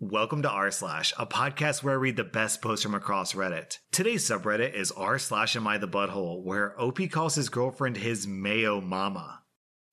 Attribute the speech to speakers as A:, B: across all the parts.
A: Welcome to r slash, a podcast where I read the best posts from across Reddit. Today's subreddit is r slash am I the butthole, where OP calls his girlfriend his mayo mama.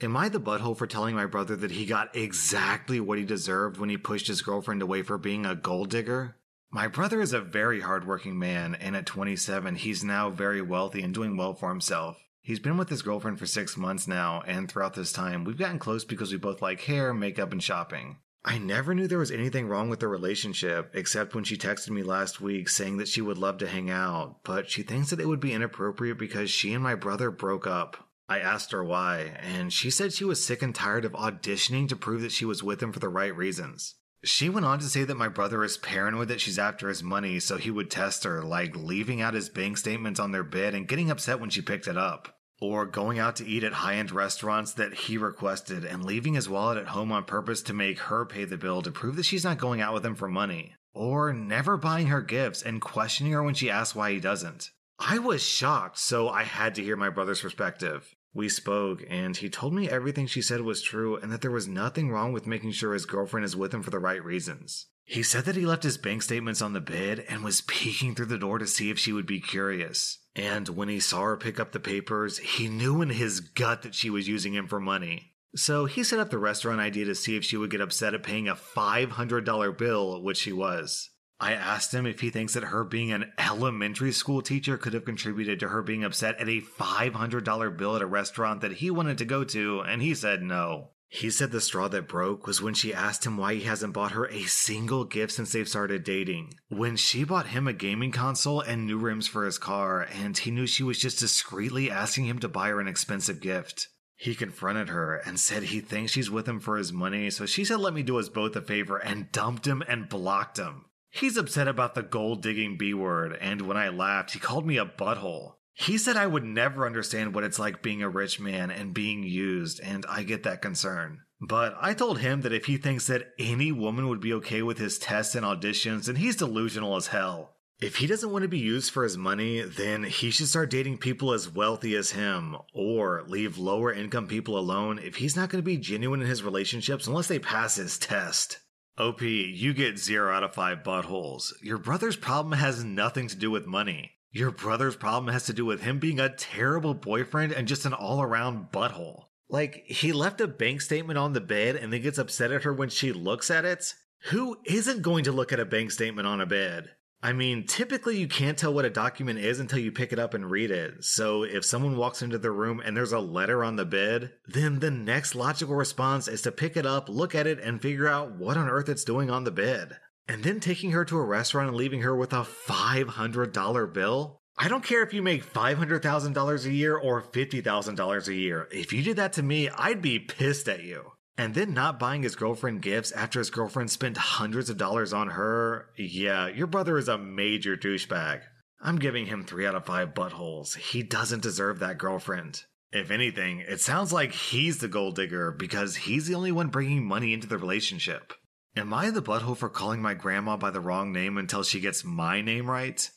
A: Am I the butthole for telling my brother that he got exactly what he deserved when he pushed his girlfriend away for being a gold digger? My brother is a very hardworking man, and at 27, he's now very wealthy and doing well for himself. He's been with his girlfriend for six months now, and throughout this time, we've gotten close because we both like hair, makeup, and shopping. I never knew there was anything wrong with the relationship, except when she texted me last week saying that she would love to hang out, but she thinks that it would be inappropriate because she and my brother broke up. I asked her why, and she said she was sick and tired of auditioning to prove that she was with him for the right reasons. She went on to say that my brother is paranoid that she's after his money, so he would test her, like leaving out his bank statements on their bed and getting upset when she picked it up or going out to eat at high end restaurants that he requested and leaving his wallet at home on purpose to make her pay the bill to prove that she's not going out with him for money, or never buying her gifts and questioning her when she asks why he doesn't. I was shocked, so I had to hear my brother's perspective. We spoke, and he told me everything she said was true and that there was nothing wrong with making sure his girlfriend is with him for the right reasons. He said that he left his bank statements on the bed and was peeking through the door to see if she would be curious. And when he saw her pick up the papers, he knew in his gut that she was using him for money. So he set up the restaurant idea to see if she would get upset at paying a $500 bill, which she was. I asked him if he thinks that her being an elementary school teacher could have contributed to her being upset at a $500 bill at a restaurant that he wanted to go to, and he said no. He said the straw that broke was when she asked him why he hasn't bought her a single gift since they've started dating. When she bought him a gaming console and new rims for his car, and he knew she was just discreetly asking him to buy her an expensive gift. He confronted her and said he thinks she's with him for his money, so she said let me do us both a favor and dumped him and blocked him. He's upset about the gold digging B word, and when I laughed, he called me a butthole. He said I would never understand what it's like being a rich man and being used, and I get that concern. But I told him that if he thinks that any woman would be okay with his tests and auditions, then he's delusional as hell. If he doesn't want to be used for his money, then he should start dating people as wealthy as him, or leave lower income people alone if he's not going to be genuine in his relationships unless they pass his test. OP, you get 0 out of 5 buttholes. Your brother's problem has nothing to do with money. Your brother's problem has to do with him being a terrible boyfriend and just an all around butthole. Like, he left a bank statement on the bed and then gets upset at her when she looks at it? Who isn't going to look at a bank statement on a bed? I mean, typically you can't tell what a document is until you pick it up and read it. So if someone walks into the room and there's a letter on the bed, then the next logical response is to pick it up, look at it, and figure out what on earth it's doing on the bed and then taking her to a restaurant and leaving her with a $500 bill? I don't care if you make $500,000 a year or $50,000 a year. If you did that to me, I'd be pissed at you. And then not buying his girlfriend gifts after his girlfriend spent hundreds of dollars on her? Yeah, your brother is a major douchebag. I'm giving him 3 out of 5 buttholes. He doesn't deserve that girlfriend. If anything, it sounds like he's the gold digger because he's the only one bringing money into the relationship. Am I the butthole for calling my grandma by the wrong name until she gets my name right?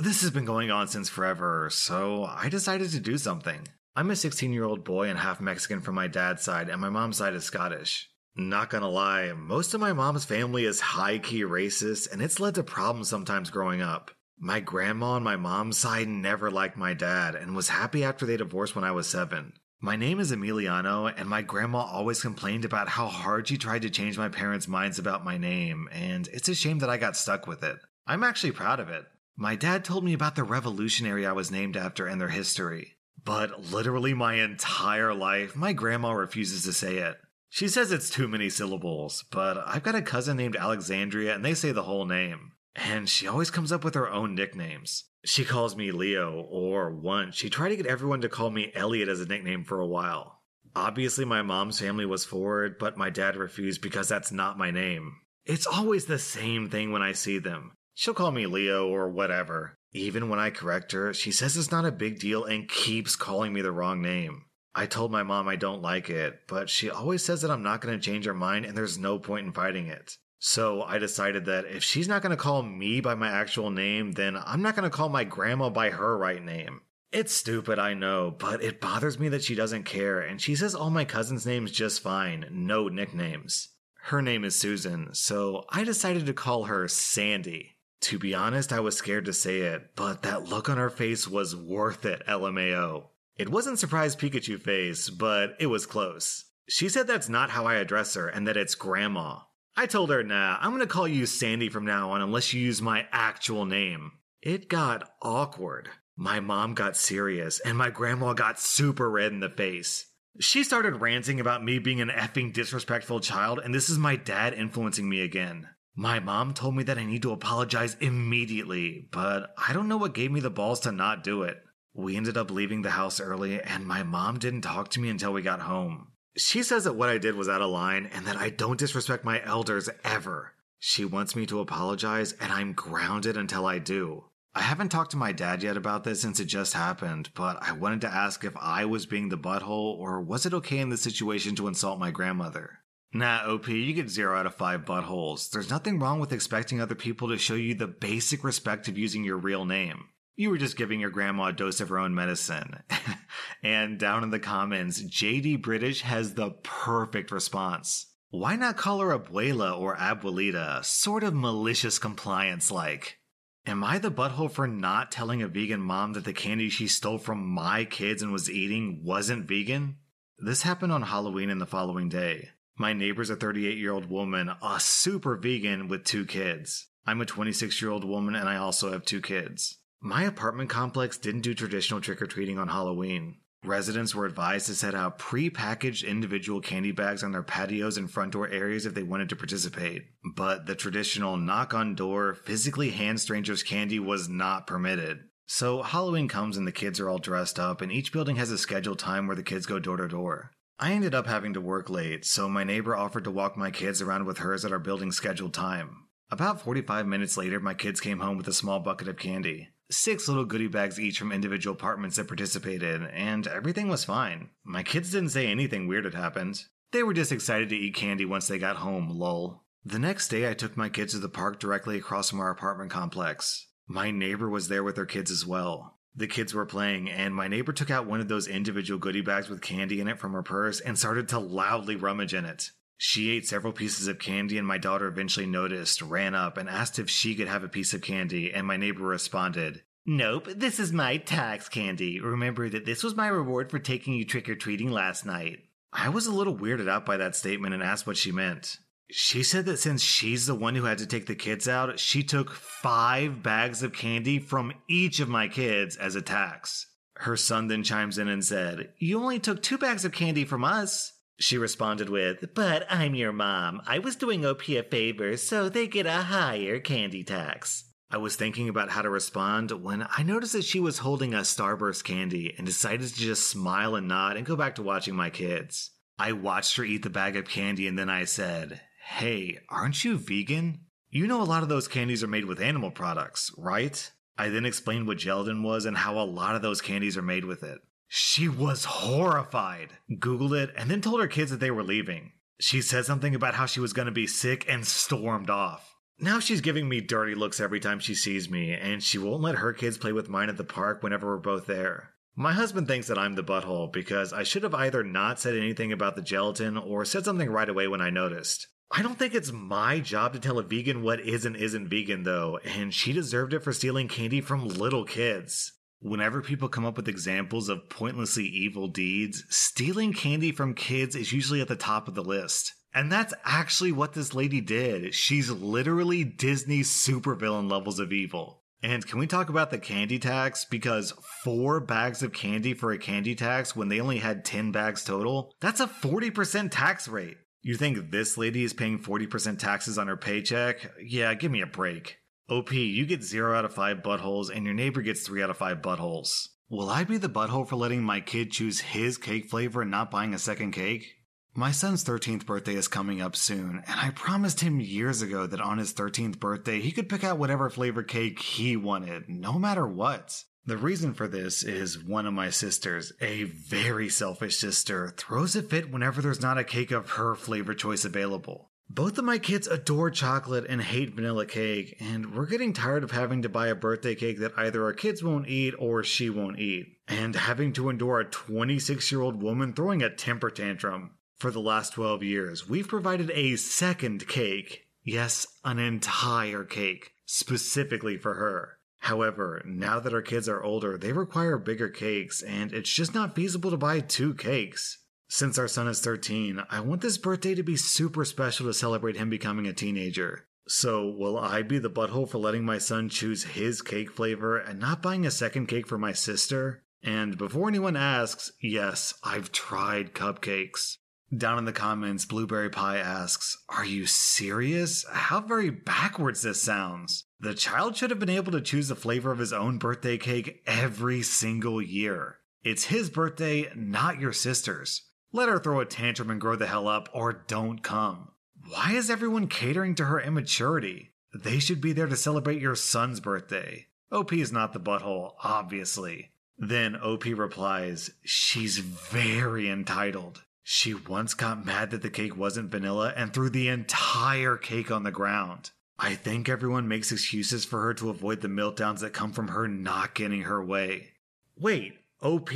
A: This has been going on since forever, so I decided to do something. I'm a 16 year old boy and half Mexican from my dad's side, and my mom's side is Scottish. Not gonna lie, most of my mom's family is high key racist, and it's led to problems sometimes growing up. My grandma on my mom's side never liked my dad and was happy after they divorced when I was seven. My name is Emiliano, and my grandma always complained about how hard she tried to change my parents' minds about my name, and it's a shame that I got stuck with it. I'm actually proud of it. My dad told me about the revolutionary I was named after and their history. But literally my entire life, my grandma refuses to say it. She says it's too many syllables, but I've got a cousin named Alexandria and they say the whole name. And she always comes up with her own nicknames. She calls me Leo, or once she tried to get everyone to call me Elliot as a nickname for a while. Obviously, my mom's family was for it, but my dad refused because that's not my name. It's always the same thing when I see them. She'll call me Leo or whatever. Even when I correct her, she says it's not a big deal and keeps calling me the wrong name. I told my mom I don't like it, but she always says that I'm not going to change her mind and there's no point in fighting it. So I decided that if she's not going to call me by my actual name, then I'm not going to call my grandma by her right name. It's stupid, I know, but it bothers me that she doesn't care, and she says all my cousins' names just fine, no nicknames. Her name is Susan, so I decided to call her Sandy. To be honest, I was scared to say it, but that look on her face was worth it, LMAO. It wasn't surprised Pikachu face, but it was close. She said that's not how I address her and that it's grandma. I told her, nah, I'm gonna call you Sandy from now on unless you use my actual name. It got awkward. My mom got serious and my grandma got super red in the face. She started ranting about me being an effing disrespectful child, and this is my dad influencing me again. My mom told me that I need to apologize immediately, but I don't know what gave me the balls to not do it. We ended up leaving the house early, and my mom didn't talk to me until we got home. She says that what I did was out of line and that I don't disrespect my elders ever. She wants me to apologize, and I'm grounded until I do. I haven't talked to my dad yet about this since it just happened, but I wanted to ask if I was being the butthole or was it okay in this situation to insult my grandmother? Nah, OP, you get 0 out of 5 buttholes. There's nothing wrong with expecting other people to show you the basic respect of using your real name. You were just giving your grandma a dose of her own medicine. and down in the comments, JD British has the perfect response. Why not call her abuela or abuelita? Sort of malicious compliance like. Am I the butthole for not telling a vegan mom that the candy she stole from my kids and was eating wasn't vegan? This happened on Halloween and the following day. My neighbor's a 38 year old woman, a super vegan with two kids. I'm a 26 year old woman and I also have two kids. My apartment complex didn't do traditional trick or treating on Halloween. Residents were advised to set out pre-packaged individual candy bags on their patios and front door areas if they wanted to participate. But the traditional knock on door, physically hand strangers candy was not permitted. So Halloween comes and the kids are all dressed up and each building has a scheduled time where the kids go door to door. I ended up having to work late, so my neighbor offered to walk my kids around with hers at our building's scheduled time. About 45 minutes later, my kids came home with a small bucket of candy six little goodie bags each from individual apartments that participated, and everything was fine. My kids didn't say anything weird had happened. They were just excited to eat candy once they got home, lol. The next day, I took my kids to the park directly across from our apartment complex. My neighbor was there with her kids as well. The kids were playing, and my neighbor took out one of those individual goodie bags with candy in it from her purse and started to loudly rummage in it. She ate several pieces of candy, and my daughter eventually noticed, ran up, and asked if she could have a piece of candy, and my neighbor responded, Nope, this is my tax candy. Remember that this was my reward for taking you trick or treating last night. I was a little weirded out by that statement and asked what she meant. She said that since she's the one who had to take the kids out, she took five bags of candy from each of my kids as a tax. Her son then chimes in and said, You only took two bags of candy from us. She responded with, But I'm your mom. I was doing OP a favor, so they get a higher candy tax. I was thinking about how to respond when I noticed that she was holding a Starburst candy and decided to just smile and nod and go back to watching my kids. I watched her eat the bag of candy and then I said, Hey, aren't you vegan? You know a lot of those candies are made with animal products, right? I then explained what gelatin was and how a lot of those candies are made with it. She was horrified, Googled it, and then told her kids that they were leaving. She said something about how she was going to be sick and stormed off. Now she's giving me dirty looks every time she sees me, and she won't let her kids play with mine at the park whenever we're both there. My husband thinks that I'm the butthole because I should have either not said anything about the gelatin or said something right away when I noticed. I don't think it's my job to tell a vegan what is and isn't vegan, though, and she deserved it for stealing candy from little kids. Whenever people come up with examples of pointlessly evil deeds, stealing candy from kids is usually at the top of the list. And that's actually what this lady did. She's literally Disney's supervillain levels of evil. And can we talk about the candy tax? Because four bags of candy for a candy tax when they only had 10 bags total, that's a 40% tax rate. You think this lady is paying 40% taxes on her paycheck? Yeah, give me a break. OP, you get 0 out of 5 buttholes, and your neighbor gets 3 out of 5 buttholes. Will I be the butthole for letting my kid choose his cake flavor and not buying a second cake? My son's 13th birthday is coming up soon, and I promised him years ago that on his 13th birthday he could pick out whatever flavor cake he wanted, no matter what. The reason for this is one of my sisters, a very selfish sister, throws a fit whenever there's not a cake of her flavor choice available. Both of my kids adore chocolate and hate vanilla cake, and we're getting tired of having to buy a birthday cake that either our kids won't eat or she won't eat, and having to endure a 26 year old woman throwing a temper tantrum. For the last 12 years, we've provided a second cake. Yes, an entire cake, specifically for her. However, now that our kids are older, they require bigger cakes, and it's just not feasible to buy two cakes. Since our son is 13, I want this birthday to be super special to celebrate him becoming a teenager. So, will I be the butthole for letting my son choose his cake flavor and not buying a second cake for my sister? And before anyone asks, yes, I've tried cupcakes. Down in the comments, Blueberry Pie asks, Are you serious? How very backwards this sounds. The child should have been able to choose the flavor of his own birthday cake every single year. It's his birthday, not your sister's. Let her throw a tantrum and grow the hell up, or don't come. Why is everyone catering to her immaturity? They should be there to celebrate your son's birthday. OP is not the butthole, obviously. Then OP replies, She's very entitled. She once got mad that the cake wasn't vanilla and threw the entire cake on the ground. I think everyone makes excuses for her to avoid the meltdowns that come from her not getting her way. Wait, OP,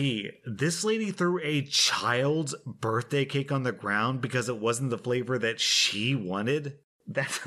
A: this lady threw a child's birthday cake on the ground because it wasn't the flavor that she wanted? That's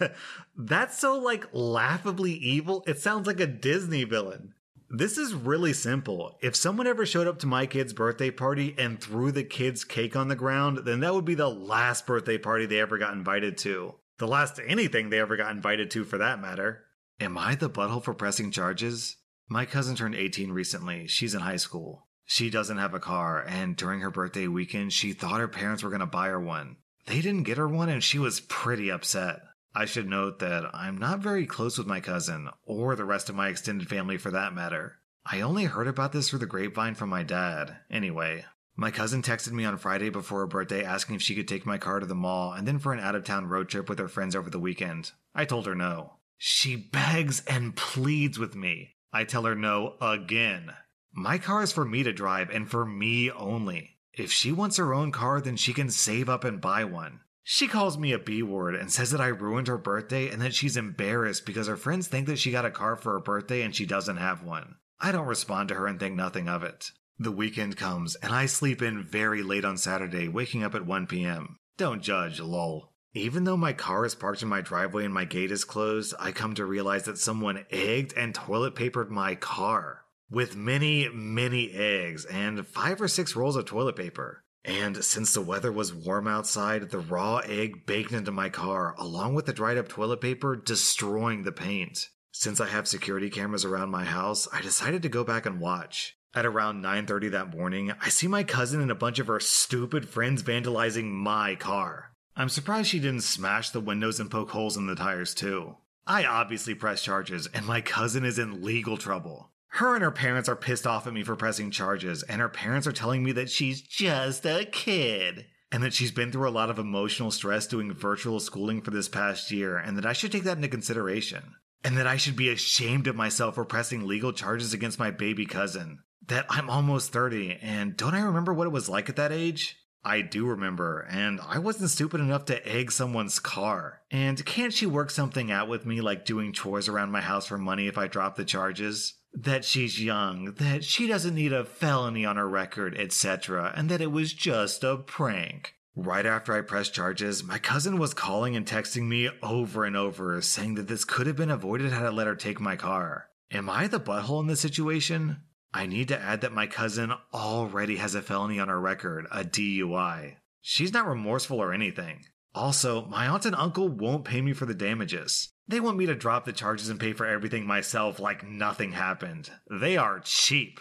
A: that's so like laughably evil. It sounds like a Disney villain. This is really simple. If someone ever showed up to my kid's birthday party and threw the kid's cake on the ground, then that would be the last birthday party they ever got invited to. The last anything they ever got invited to, for that matter. Am I the butthole for pressing charges? My cousin turned 18 recently. She's in high school. She doesn't have a car, and during her birthday weekend, she thought her parents were going to buy her one. They didn't get her one, and she was pretty upset. I should note that I'm not very close with my cousin, or the rest of my extended family for that matter. I only heard about this through the grapevine from my dad. Anyway, my cousin texted me on Friday before her birthday asking if she could take my car to the mall and then for an out of town road trip with her friends over the weekend. I told her no. She begs and pleads with me. I tell her no again. My car is for me to drive and for me only. If she wants her own car, then she can save up and buy one. She calls me a B word and says that I ruined her birthday and that she's embarrassed because her friends think that she got a car for her birthday and she doesn't have one. I don't respond to her and think nothing of it. The weekend comes and I sleep in very late on Saturday, waking up at 1 p.m. Don't judge, lol. Even though my car is parked in my driveway and my gate is closed, I come to realize that someone egged and toilet papered my car. With many, many eggs and five or six rolls of toilet paper. And since the weather was warm outside, the raw egg baked into my car, along with the dried up toilet paper, destroying the paint. Since I have security cameras around my house, I decided to go back and watch. At around 9:30 that morning, I see my cousin and a bunch of her stupid friends vandalizing my car. I'm surprised she didn't smash the windows and poke holes in the tires too. I obviously press charges, and my cousin is in legal trouble. Her and her parents are pissed off at me for pressing charges, and her parents are telling me that she's just a kid. And that she's been through a lot of emotional stress doing virtual schooling for this past year, and that I should take that into consideration. And that I should be ashamed of myself for pressing legal charges against my baby cousin. That I'm almost 30, and don't I remember what it was like at that age? I do remember, and I wasn't stupid enough to egg someone's car. And can't she work something out with me, like doing chores around my house for money if I drop the charges? that she's young, that she doesn't need a felony on her record, etc., and that it was just a prank. Right after I pressed charges, my cousin was calling and texting me over and over, saying that this could have been avoided had I let her take my car. Am I the butthole in this situation? I need to add that my cousin already has a felony on her record, a DUI. She's not remorseful or anything. Also, my aunt and uncle won't pay me for the damages. They want me to drop the charges and pay for everything myself like nothing happened. They are cheap.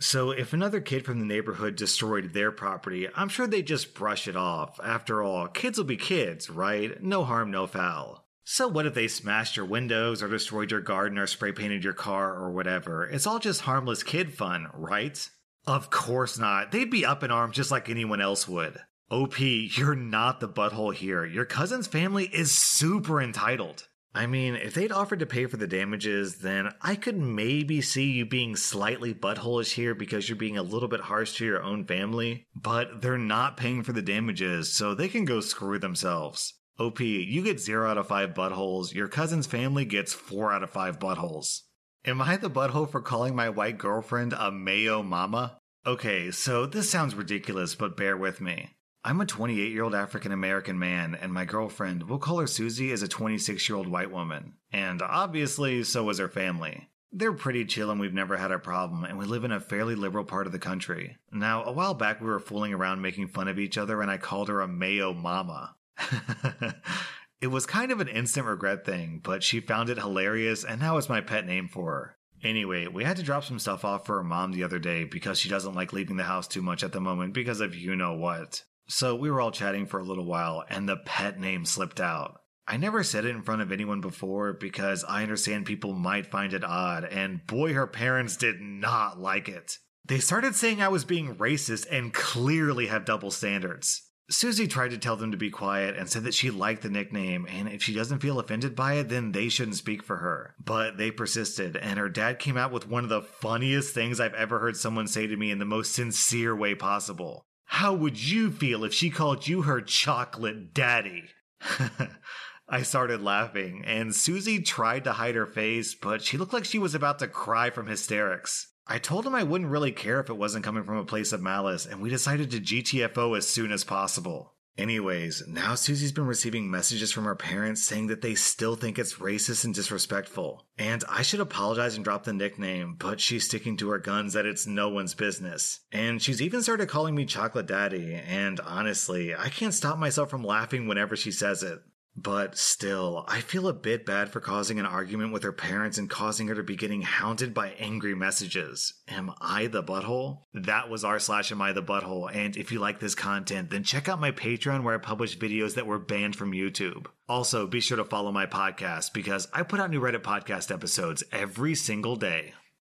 A: So, if another kid from the neighborhood destroyed their property, I'm sure they'd just brush it off. After all, kids will be kids, right? No harm, no foul. So, what if they smashed your windows or destroyed your garden or spray painted your car or whatever? It's all just harmless kid fun, right? Of course not. They'd be up in arms just like anyone else would. OP, you're not the butthole here. Your cousin's family is super entitled. I mean, if they'd offered to pay for the damages, then I could maybe see you being slightly buttholeish here because you're being a little bit harsh to your own family. But they're not paying for the damages, so they can go screw themselves. OP, you get 0 out of 5 buttholes, your cousin's family gets 4 out of 5 buttholes. Am I the butthole for calling my white girlfriend a mayo mama? Okay, so this sounds ridiculous, but bear with me. I'm a 28 year old African American man, and my girlfriend, we'll call her Susie, is a 26 year old white woman. And obviously, so is her family. They're pretty chill and we've never had a problem, and we live in a fairly liberal part of the country. Now, a while back we were fooling around making fun of each other, and I called her a Mayo Mama. it was kind of an instant regret thing, but she found it hilarious, and now it's my pet name for her. Anyway, we had to drop some stuff off for her mom the other day because she doesn't like leaving the house too much at the moment because of you know what. So we were all chatting for a little while, and the pet name slipped out. I never said it in front of anyone before because I understand people might find it odd, and boy, her parents did not like it. They started saying I was being racist and clearly have double standards. Susie tried to tell them to be quiet and said that she liked the nickname, and if she doesn't feel offended by it, then they shouldn't speak for her. But they persisted, and her dad came out with one of the funniest things I've ever heard someone say to me in the most sincere way possible. How would you feel if she called you her chocolate daddy? I started laughing, and Susie tried to hide her face, but she looked like she was about to cry from hysterics. I told him I wouldn't really care if it wasn't coming from a place of malice, and we decided to GTFO as soon as possible. Anyways, now Susie's been receiving messages from her parents saying that they still think it's racist and disrespectful. And I should apologize and drop the nickname, but she's sticking to her guns that it's no one's business. And she's even started calling me Chocolate Daddy, and honestly, I can't stop myself from laughing whenever she says it. But still, I feel a bit bad for causing an argument with her parents and causing her to be getting hounded by angry messages. Am I the butthole? That was r slash am I the butthole, and if you like this content, then check out my Patreon where I publish videos that were banned from YouTube. Also, be sure to follow my podcast because I put out new Reddit podcast episodes every single day.